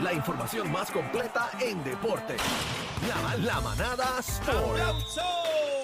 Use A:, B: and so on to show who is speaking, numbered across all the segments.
A: la información más completa en deporte. La, la manada Sport.
B: ¡Aplauso!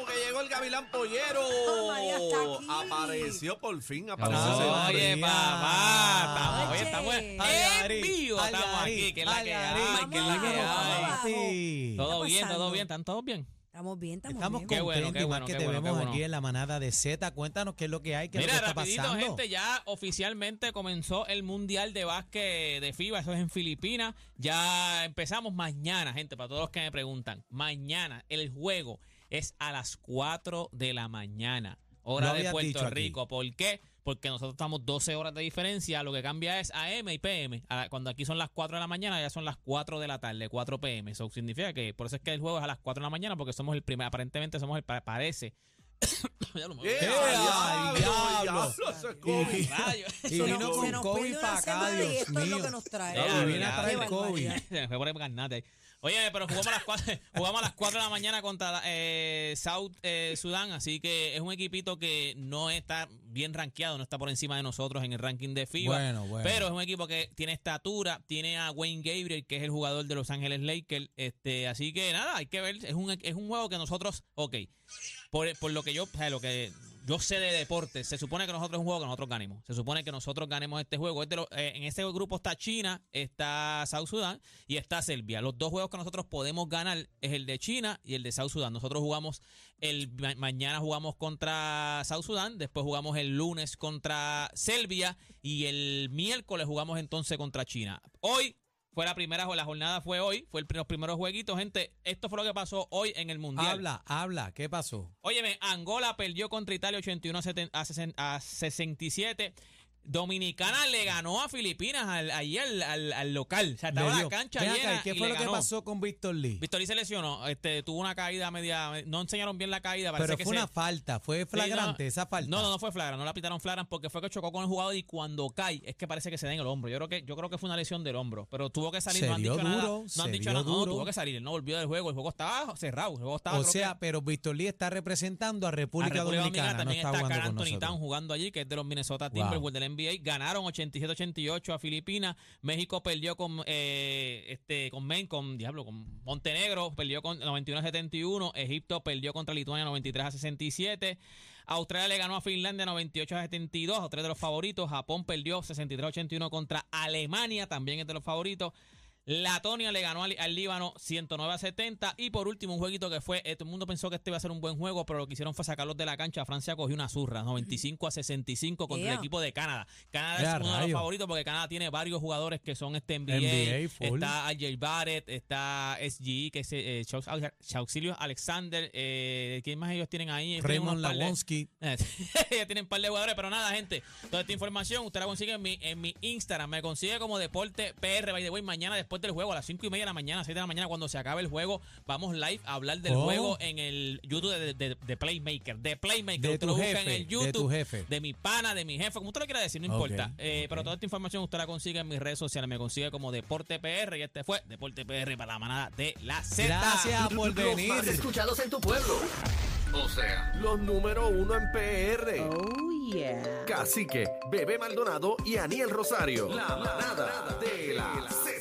B: Que llegó el Gavilán Pollero.
C: Oh, aquí.
B: Apareció por fin, apareció.
D: No,
B: ese-
D: oye, papá, estamos, oye, estamos en vivo, estamos aquí, que es la que
E: Algarín,
D: hay, que es la que
C: Vamos,
D: hay.
C: vamos.
E: Sí.
D: Todo bien, todo bien, ¿están todos bien?
C: Estamos bien, estamos,
E: Estamos
C: bien.
D: Qué
E: contentos
D: bueno, qué
E: más
D: bueno,
E: que
D: qué
E: te
D: bueno,
E: vemos
D: bueno.
E: aquí en la manada de Z. Cuéntanos qué es lo que hay, qué es lo
D: Mira,
E: que está
D: rapidito,
E: pasando.
D: gente, ya oficialmente comenzó el Mundial de Básquet de FIBA, eso es en Filipinas. Ya empezamos mañana, gente, para todos los que me preguntan. Mañana el juego es a las 4 de la mañana,
E: Lo
D: hora de Puerto
E: aquí.
D: Rico. ¿Por qué? Porque nosotros estamos 12 horas de diferencia, lo que cambia es AM y PM. Cuando aquí son las 4 de la mañana, ya son las 4 de la tarde, 4 PM. Eso significa que por eso es que el juego es a las 4 de la mañana, porque somos el primer, aparentemente somos el, pa- parece.
B: ¡Eh,
E: ¡Eh. Y vino con COVID para acá, Dios mío. Y viene a traer
C: Qué
E: COVID.
D: Oye, pero jugamos a las 4, jugamos a las 4 de la mañana contra eh, South eh, Sudán, así que es un equipito que no está bien rankeado, no está por encima de nosotros en el ranking de FIBA.
E: Bueno, bueno.
D: Pero es un equipo que tiene estatura, tiene a Wayne Gabriel, que es el jugador de Los Ángeles Lakers. Este, así que nada, hay que ver. Es un, es un juego que nosotros, ok, por, por lo que yo, o sea, lo que yo sé de deporte, se supone que nosotros es un juego que nosotros ganemos. Se supone que nosotros ganemos este juego. Es de lo- eh, en este grupo está China, está South Sudán y está Serbia. Los dos juegos que nosotros podemos ganar es el de China y el de South Sudán. Nosotros jugamos el ma- mañana jugamos contra South Sudán, después jugamos el lunes contra Serbia y el miércoles jugamos entonces contra China. Hoy fue la primera, la jornada fue hoy, fue el, los primeros jueguitos, gente. Esto fue lo que pasó hoy en el Mundial.
E: Habla, habla, ¿qué pasó?
D: Óyeme, Angola perdió contra Italia 81 a, 70 a 60 a 67. Dominicana le ganó a Filipinas al, ahí al, al- al local. O sea, estaba la cancha
E: Ven acá,
D: llena
E: ¿y ¿Qué fue lo que pasó con Víctor Lee?
D: Víctor Lee se lesionó, este, tuvo una caída media, no enseñaron bien la caída, parece
E: Pero
D: que
E: fue
D: se-
E: una falta, fue flagrante
D: Sí, no,
E: esa falta.
D: No, no, no fue flagrante, no la pitaron flagrante porque fue que chocó con el jugador y cuando cae es que parece que se da en el hombro. Yo creo que yo creo que fue una lesión del hombro, pero tuvo que salir,
E: Se
D: no han dicho nada.
E: duro,
D: No han dicho nada, no, tuvo que salir, él no volvió del juego, el juego estaba cerrado, el juego estaba
E: O
D: que-
E: sea, pero Víctor Lee está representando a
D: a
E: República, Dominicana,
D: también
E: está
D: está
E: jugando
D: Anthony. Town jugando allí, que es de los Minnesota
E: Wow.
D: Timberwolves del NBA. Ganaron 87-88 a Filipinas. México perdió con eh, este con Men, con Diablo, con Montenegro, perdió con 91-71. Egipto perdió contra Lituania 93 a 67. Australia le ganó a Finlandia 98 a 72, a tres de los favoritos. Japón perdió 63-81 contra Alemania, también es de los favoritos. Latonia le ganó al, al Líbano 109 a 70. Y por último, un jueguito que fue. eh, todo el mundo pensó que este iba a ser un buen juego, pero lo que hicieron fue sacarlos de la cancha. Francia cogió una zurra, 95 a 65 contra el equipo de Canadá. Canadá es uno de los favoritos porque Canadá tiene varios jugadores que son este NBA.
E: NBA,
D: está AJ Barrett, está SGE, que es eh, Chaux- Chauxilio Alexander. Eh, ¿Quién más ellos tienen ahí?
E: Raymond Lawonsky.
D: ya tienen un par de jugadores, pero nada, gente. Toda esta información usted la consigue en mi, en mi Instagram. Me consigue como Deporte PR. By the way, mañana después del juego, a las 5 y media de la mañana, 6 de la mañana, cuando se acabe el juego, vamos live a hablar del
E: ¿Cómo?
D: juego en el YouTube de, de- de Playmaker. De Playmaker.
E: De
D: Usted
E: tu
D: lo busca
E: jefe,
D: en el
E: de
D: YouTube.
E: tu jefe.
D: de mi pana, de mi jefe, como usted lo quiera decir, no importa. Eh, Pero toda esta información usted la consigue en mis redes sociales. Me consigue como Deporte PR. Y este fue Deporte PR para la manada de la Z.
E: Gracias por
A: Los
E: venir.
A: más escuchados en tu pueblo. O sea, los número uno en PR.
C: Oh, yeah.
A: Cacique, Bebé Maldonado y Aniel Rosario. La manada de la Z.